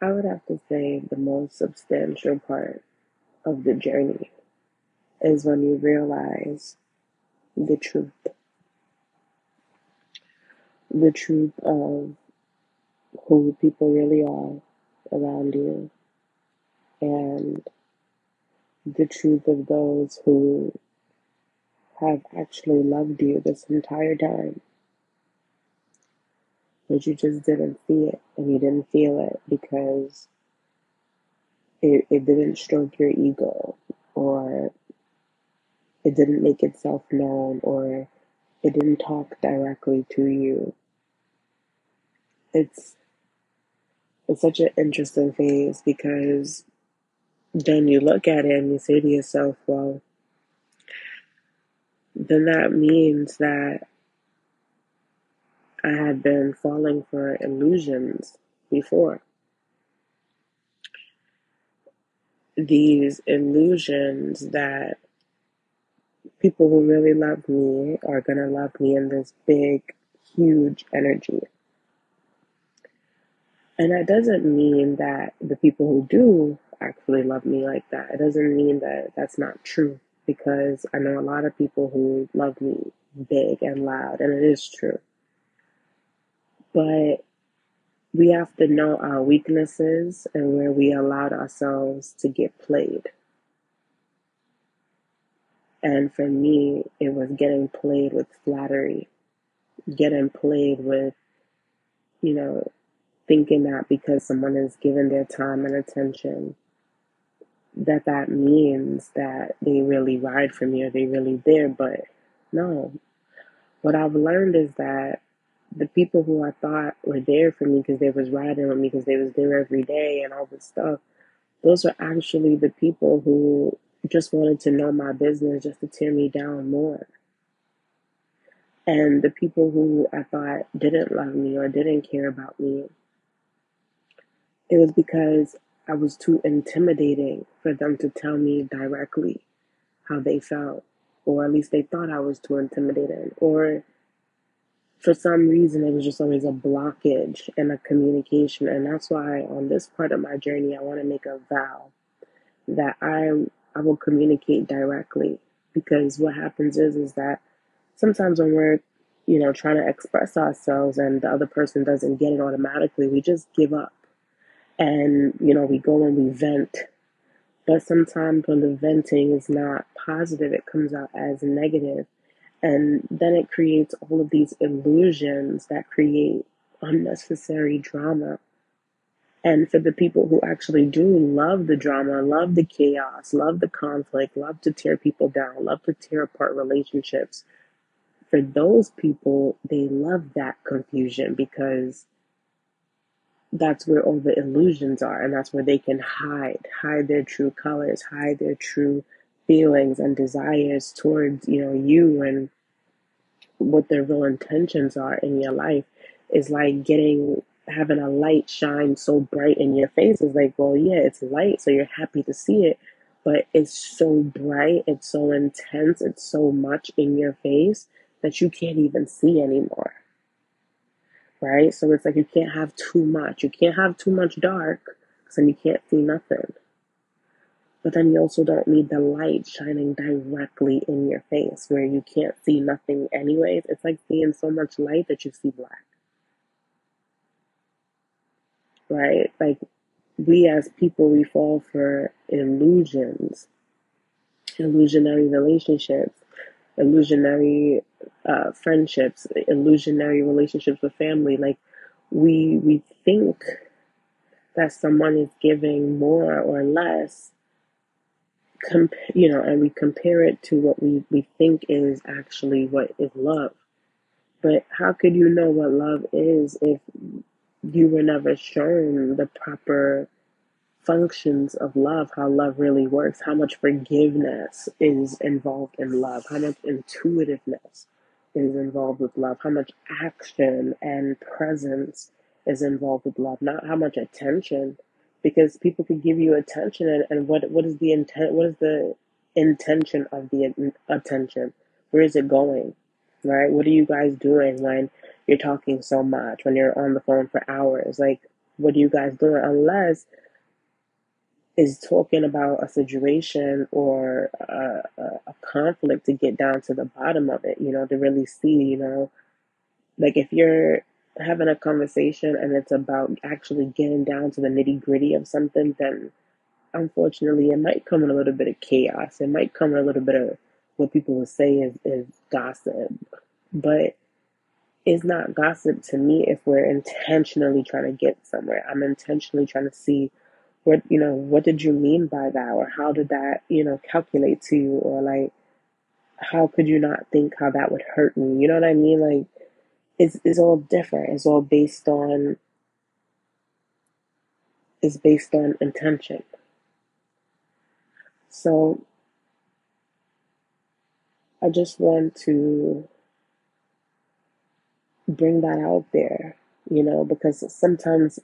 I would have to say the most substantial part of the journey is when you realize the truth, the truth of who people really are around you, and the truth of those who have actually loved you this entire time, but you just didn't see it and you didn't feel it because it, it didn't stroke your ego or it didn't make itself known or it didn't talk directly to you. It's it's such an interesting phase because then you look at it and you say to yourself, well, then that means that I had been falling for illusions before. These illusions that people who really love me are going to love me in this big, huge energy. And that doesn't mean that the people who do actually love me like that, it doesn't mean that that's not true because I know a lot of people who love me big and loud, and it is true. But we have to know our weaknesses and where we allowed ourselves to get played. And for me, it was getting played with flattery, getting played with, you know, thinking that because someone is given their time and attention, that that means that they really ride for me or they really there. But no, what I've learned is that the people who I thought were there for me because they was riding with me because they was there every day and all this stuff, those are actually the people who just wanted to know my business just to tear me down more. And the people who I thought didn't love me or didn't care about me, it was because I was too intimidating for them to tell me directly how they felt, or at least they thought I was too intimidating, or for some reason it was just always a blockage and a communication. And that's why on this part of my journey i want to make a vow that i i will communicate directly. Because what happens is is that sometimes when we're you know trying to express ourselves and the other person doesn't get it automatically we just give up. And you know we go and we vent. But sometimes when the venting is not positive it comes out as negative and then it creates all of these illusions that create unnecessary drama. And for the people who actually do love the drama, love the chaos, love the conflict, love to tear people down, love to tear apart relationships, for those people, they love that confusion because that's where all the illusions are and that's where they can hide, hide their true colors, hide their true feelings and desires towards you know you and what their real intentions are in your life is like getting having a light shine so bright in your face. Is like well yeah it's light so you're happy to see it but it's so bright it's so intense it's so much in your face that you can't even see anymore. Right? So it's like you can't have too much. You can't have too much dark because then you can't see nothing but then you also don't need the light shining directly in your face where you can't see nothing anyways. It's like seeing so much light that you see black. Right? Like we as people we fall for illusions, illusionary relationships, illusionary uh, friendships, illusionary relationships with family. Like we we think that someone is giving more or less comp- you know, and we compare it to what we, we think is actually what is love. But how could you know what love is if you were never shown the proper functions of love, how love really works, how much forgiveness is involved in love, how much intuitiveness is involved with love, how much action and presence is involved with love, not how much attention because people could give you attention and, and what what is the intent what is the intention of the attention? Where is it going right? What are you guys doing when you're talking so much when you're on the phone for hours? Like what are you guys doing? Unless is talking about a situation or a, a conflict to get down to the bottom of it, you know, to really see, you know, like if you're having a conversation and it's about actually getting down to the nitty gritty of something, then unfortunately it might come in a little bit of chaos. It might come in a little bit of what people would say is, is gossip. But it's not gossip to me if we're intentionally trying to get somewhere. I'm intentionally trying to see what you know, what did you mean by that or how did that, you know, calculate to you or like how could you not think how that would hurt me? You know what I mean? Like it's it's all different. It's all based on it's based on intention. So I just want to bring that out there, you know, because sometimes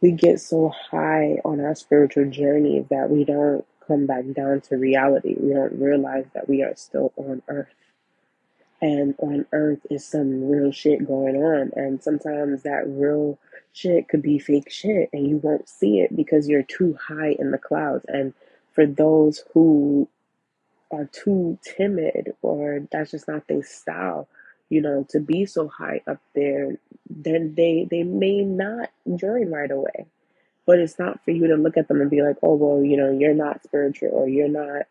we get so high on our spiritual journey that we don't come back down to reality. We don't realize that we are still on earth. And on earth is some real shit going on. And sometimes that real shit could be fake shit and you won't see it because you're too high in the clouds. And for those who are too timid or that's just not their style, you know, to be so high up there, then they they may not join right away. But it's not for you to look at them and be like, oh well, you know, you're not spiritual or you're not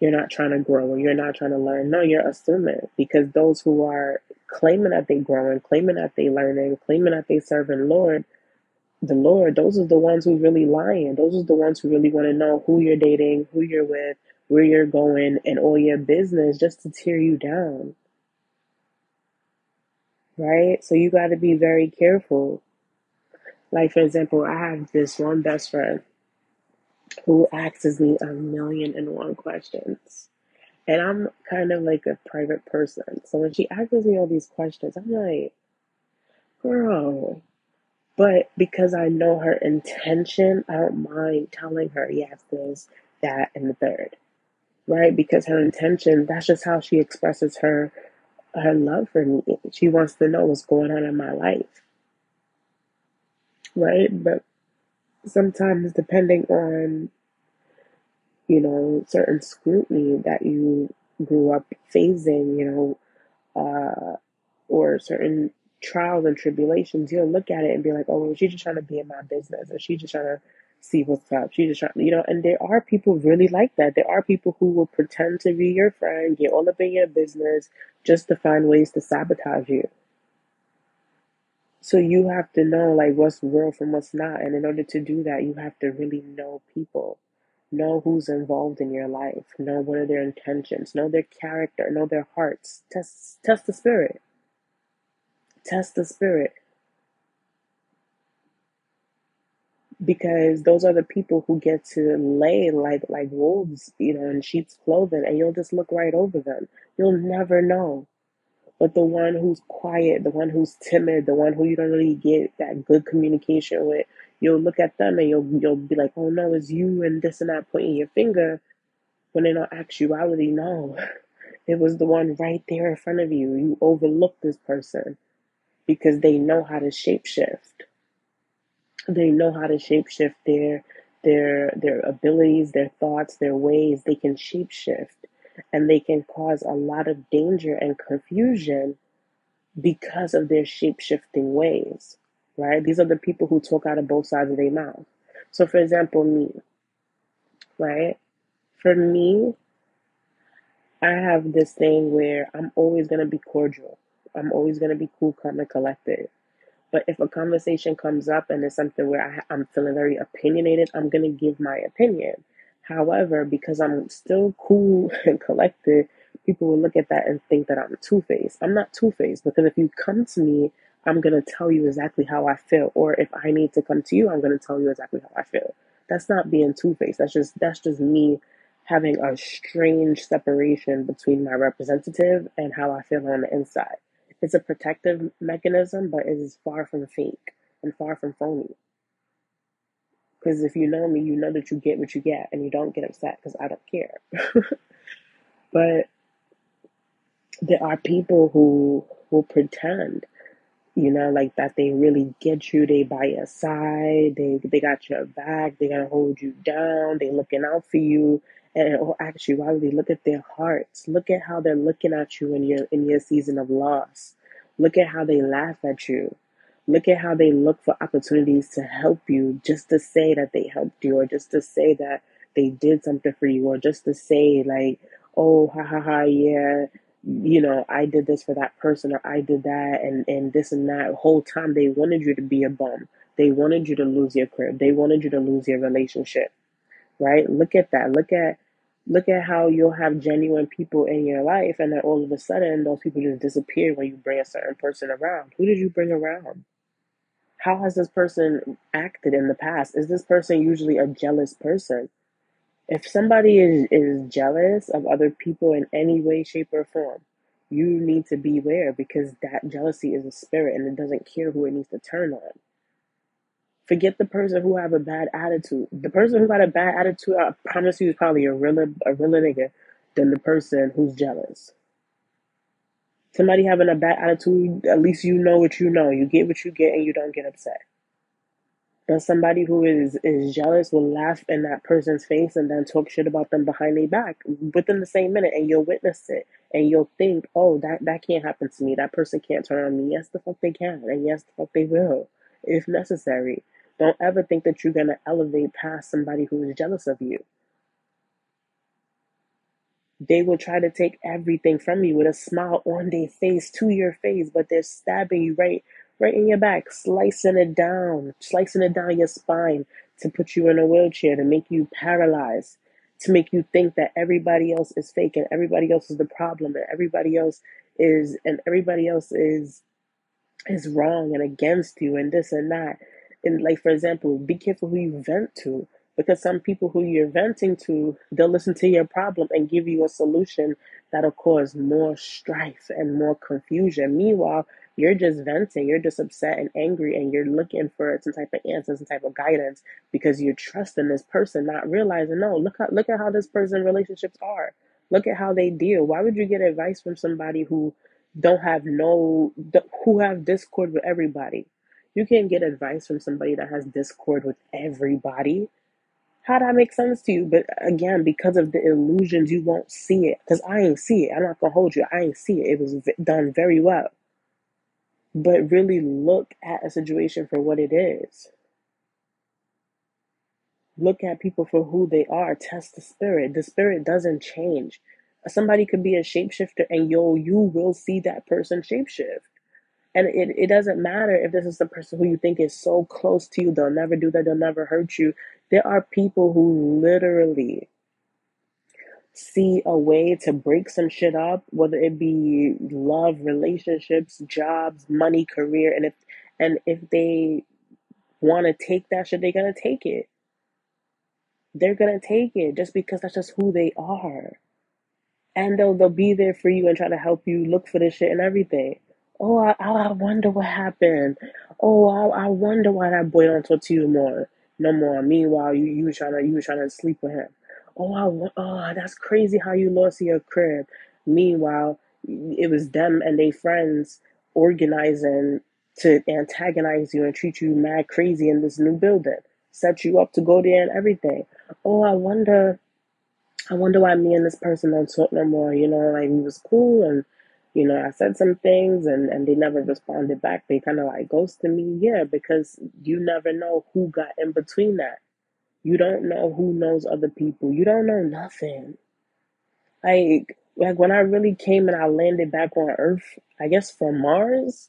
you're not trying to grow or you're not trying to learn. No, you're assuming because those who are claiming that they're growing, claiming that they're learning, claiming that they serving Lord, the Lord, those are the ones who really lying. Those are the ones who really want to know who you're dating, who you're with, where you're going, and all your business just to tear you down. Right? So you got to be very careful. Like, for example, I have this one best friend who asks me a million and one questions. And I'm kind of like a private person. So when she asks me all these questions, I'm like, girl. But because I know her intention, I don't mind telling her, yes, this, that, and the third. Right? Because her intention, that's just how she expresses her her love for me. She wants to know what's going on in my life. Right? But sometimes depending on you know certain scrutiny that you grew up facing you know uh, or certain trials and tribulations you'll look at it and be like oh she's just trying to be in my business or she's just trying to see what's up. She's just trying you know and there are people really like that. There are people who will pretend to be your friend get all up in your business just to find ways to sabotage you so you have to know like what's real from what's not. And in order to do that, you have to really know people. Know who's involved in your life. Know what are their intentions. Know their character. Know their hearts. Test test the spirit. Test the spirit. Because those are the people who get to lay like like wolves, you know, in sheep's clothing, and you'll just look right over them. You'll never know. But the one who's quiet, the one who's timid, the one who you don't really get that good communication with, you'll look at them and you'll you'll be like, oh no, it's you and this and that pointing your finger. When in all actuality, no. It was the one right there in front of you. You overlooked this person because they know how to shapeshift. They know how to shapeshift their their their abilities, their thoughts, their ways. They can shapeshift and they can cause a lot of danger and confusion because of their shape shifting ways, right? These are the people who talk out of both sides of their mouth. So, for example, me, right? For me, I have this thing where I'm always going to be cordial. I'm always going to be cool, calm, and collected. But if a conversation comes up and it's something where I, I'm feeling very opinionated, I'm going to give my opinion. However, because I'm still cool and collected, people will look at that and think that I'm two faced. I'm not two faced because if you come to me, I'm going to tell you exactly how I feel. Or if I need to come to you, I'm going to tell you exactly how I feel. That's not being two faced. That's just, that's just me having a strange separation between my representative and how I feel on the inside. It's a protective mechanism, but it is far from fake and far from phony. Because if you know me, you know that you get what you get and you don't get upset because I don't care. but there are people who will pretend you know, like that they really get you, they by your side, they they got your back, they gonna hold you down, they looking out for you. And oh, they look at their hearts. Look at how they're looking at you in your in your season of loss. Look at how they laugh at you. Look at how they look for opportunities to help you just to say that they helped you or just to say that they did something for you or just to say like, oh ha ha ha yeah, you know, I did this for that person or I did that and, and this and that. Whole time they wanted you to be a bum. They wanted you to lose your career. They wanted you to lose your relationship. Right? Look at that. Look at look at how you'll have genuine people in your life and then all of a sudden those people just disappear when you bring a certain person around. Who did you bring around? How has this person acted in the past? Is this person usually a jealous person? If somebody is, is jealous of other people in any way, shape, or form, you need to beware because that jealousy is a spirit and it doesn't care who it needs to turn on. Forget the person who have a bad attitude. The person who got a bad attitude, I promise you, is probably a realer, a realer nigga than the person who's jealous. Somebody having a bad attitude, at least you know what you know. You get what you get and you don't get upset. But somebody who is is jealous will laugh in that person's face and then talk shit about them behind their back within the same minute, and you'll witness it, and you'll think, "Oh, that that can't happen to me. That person can't turn on me." Yes, the fuck they can, and yes, the fuck they will, if necessary. Don't ever think that you're gonna elevate past somebody who is jealous of you. They will try to take everything from you with a smile on their face to your face, but they're stabbing you right right in your back, slicing it down, slicing it down your spine to put you in a wheelchair, to make you paralyzed, to make you think that everybody else is fake and everybody else is the problem and everybody else is and everybody else is is wrong and against you and this and that. And like for example, be careful who you vent to because some people who you're venting to, they'll listen to your problem and give you a solution that'll cause more strife and more confusion. Meanwhile, you're just venting, you're just upset and angry, and you're looking for some type of answer, some type of guidance because you're trusting this person, not realizing, no, look at look at how this person relationships are. Look at how they deal. Why would you get advice from somebody who don't have no who have discord with everybody? You can't get advice from somebody that has discord with everybody. How that make sense to you? But again, because of the illusions, you won't see it. Because I ain't see it. I'm not gonna hold you. I ain't see it. It was done very well. But really look at a situation for what it is. Look at people for who they are. Test the spirit. The spirit doesn't change. Somebody could be a shapeshifter, and yo, you will see that person shapeshift. And it, it doesn't matter if this is the person who you think is so close to you, they'll never do that, they'll never hurt you. There are people who literally see a way to break some shit up, whether it be love, relationships, jobs, money, career, and if and if they want to take that shit, they're gonna take it. They're gonna take it just because that's just who they are. And they'll they'll be there for you and try to help you look for this shit and everything. Oh, I, I wonder what happened. Oh, I, I wonder why that boy don't talk to you more, no more. Meanwhile, you you trying to you trying to sleep with him. Oh, I, oh, that's crazy how you lost your crib. Meanwhile, it was them and their friends organizing to antagonize you and treat you mad crazy in this new building. Set you up to go there and everything. Oh, I wonder, I wonder why me and this person don't talk no more. You know, like we was cool and you know, I said some things and, and they never responded back. They kind of like ghosted me. Yeah, because you never know who got in between that. You don't know who knows other people. You don't know nothing. Like like when I really came and I landed back on Earth, I guess from Mars,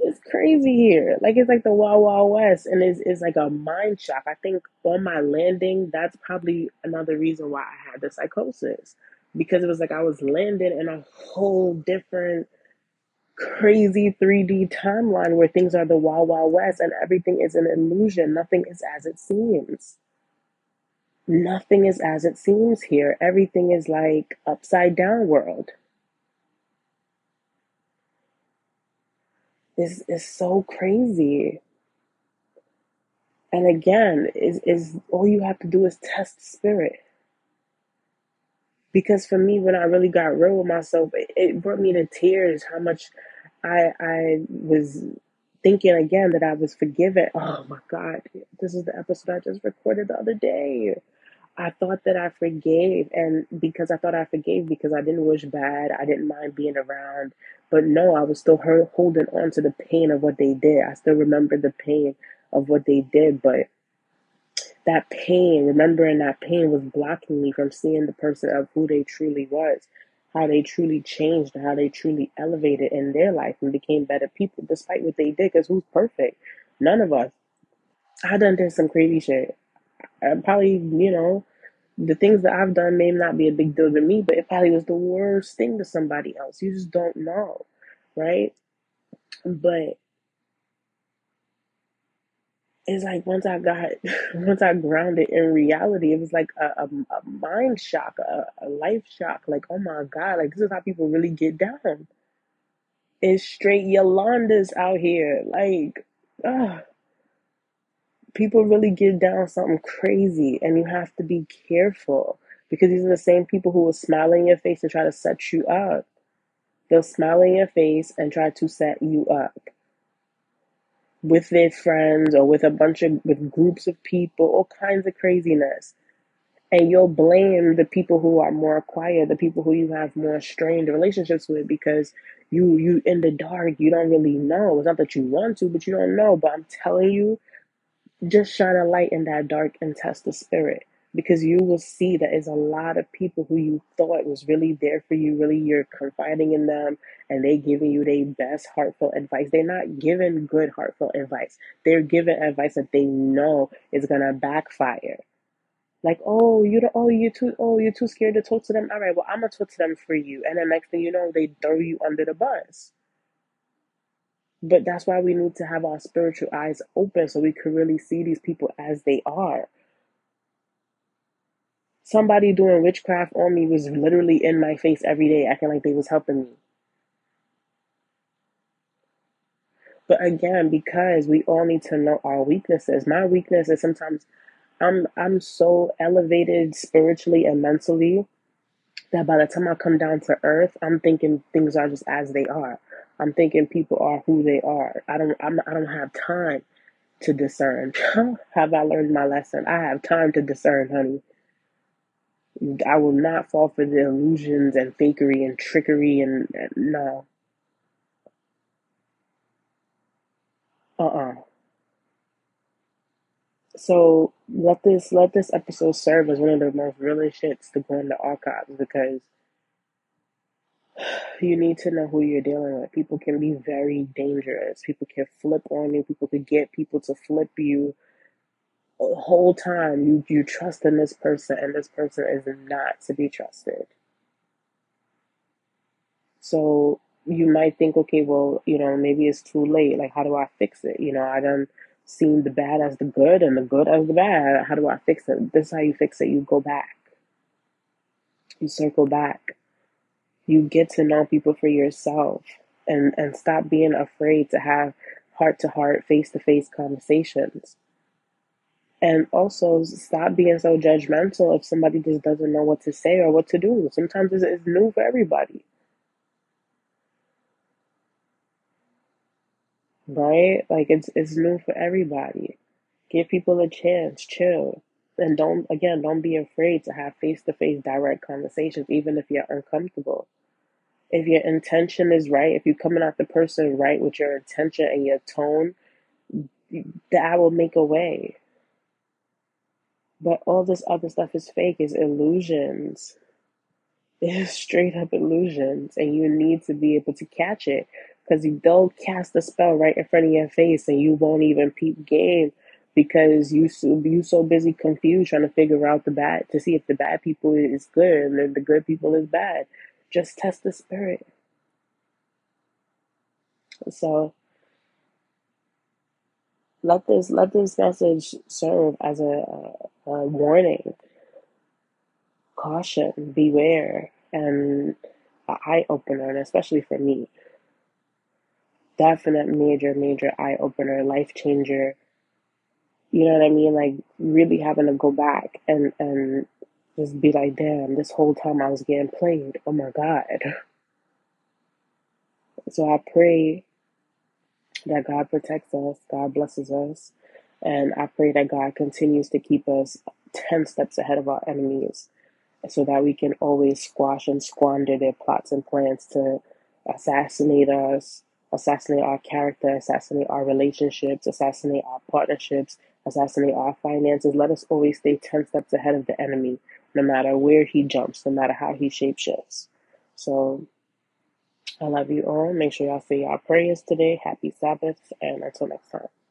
it's crazy here. Like it's like the Wild Wild West, and it's it's like a mind shock. I think on my landing, that's probably another reason why I had the psychosis because it was like I was landed in a whole different crazy 3D timeline where things are the Wild Wild West and everything is an illusion. Nothing is as it seems nothing is as it seems here. Everything is like upside down world. This is so crazy. And again, is is all you have to do is test spirit. Because for me, when I really got real with myself, it, it brought me to tears how much I I was thinking again that I was forgiven. Oh my God, this is the episode I just recorded the other day. I thought that I forgave, and because I thought I forgave because I didn't wish bad, I didn't mind being around. But no, I was still holding on to the pain of what they did. I still remember the pain of what they did, but that pain, remembering that pain, was blocking me from seeing the person of who they truly was, how they truly changed, how they truly elevated in their life and became better people despite what they did. Because who's perfect? None of us. I done did some crazy shit. I probably, you know, the things that I've done may not be a big deal to me, but it probably was the worst thing to somebody else. You just don't know, right? But it's like once I got, once I grounded in reality, it was like a, a, a mind shock, a, a life shock. Like, oh my God, like this is how people really get down. It's straight Yolandas out here. Like, ugh, people really get down something crazy, and you have to be careful because these are the same people who will smile in your face and try to set you up. They'll smile in your face and try to set you up with their friends or with a bunch of with groups of people, all kinds of craziness. And you'll blame the people who are more quiet, the people who you have more strained relationships with because you you in the dark, you don't really know. It's not that you want to, but you don't know. But I'm telling you, just shine a light in that dark and test the spirit because you will see that there's a lot of people who you thought was really there for you really you're confiding in them and they giving you their best heartfelt advice. They're not giving good heartfelt advice. They're giving advice that they know is gonna backfire. Like oh you don't oh you're too oh you're too scared to talk to them. All right well i'm gonna talk to them for you. And the next thing you know they throw you under the bus. But that's why we need to have our spiritual eyes open so we can really see these people as they are. Somebody doing witchcraft on me was literally in my face every day, acting like they was helping me. But again, because we all need to know our weaknesses. My weakness is sometimes I'm I'm so elevated spiritually and mentally that by the time I come down to earth, I'm thinking things are just as they are. I'm thinking people are who they are. I don't I'm, I don't have time to discern. have I learned my lesson? I have time to discern, honey. I will not fall for the illusions and fakery and trickery and, and no. Uh-uh. So let this let this episode serve as one of the most realest shits to go in the archives because you need to know who you're dealing with. People can be very dangerous. People can flip on you. People can get people to flip you whole time. You you trust in this person, and this person is not to be trusted. So you might think, okay, well, you know, maybe it's too late. Like, how do I fix it? You know, I done seen the bad as the good and the good as the bad. How do I fix it? This is how you fix it. You go back. You circle back you get to know people for yourself and and stop being afraid to have heart to heart face to face conversations and also stop being so judgmental if somebody just doesn't know what to say or what to do. Sometimes it's, it's new for everybody. Right? Like it's it's new for everybody. Give people a chance. Chill. And don't again don't be afraid to have face to face direct conversations even if you're uncomfortable. If your intention is right, if you're coming at the person right with your intention and your tone, that will make a way. But all this other stuff is fake, is illusions. It's straight up illusions, and you need to be able to catch it because they'll cast a spell right in front of your face, and you won't even peep game because you so you so busy confused trying to figure out the bad to see if the bad people is good and the good people is bad. Just test the spirit. So let this let this message serve as a, a, warning, caution, beware, and an eye opener, and especially for me, definite major major eye opener, life changer. You know what I mean? Like really having to go back and and just be like, damn, this whole time I was getting played. Oh my god. So I pray that God protects us, God blesses us, and I pray that God continues to keep us 10 steps ahead of our enemies so that we can always squash and squander their plots and plans to assassinate us, assassinate our character, assassinate our relationships, assassinate our partnerships, assassinate our finances. Let us always stay 10 steps ahead of the enemy, no matter where he jumps, no matter how he shapeshifts. So I love you all. Make sure y'all say y'all prayers today. Happy Sabbath, and until next time.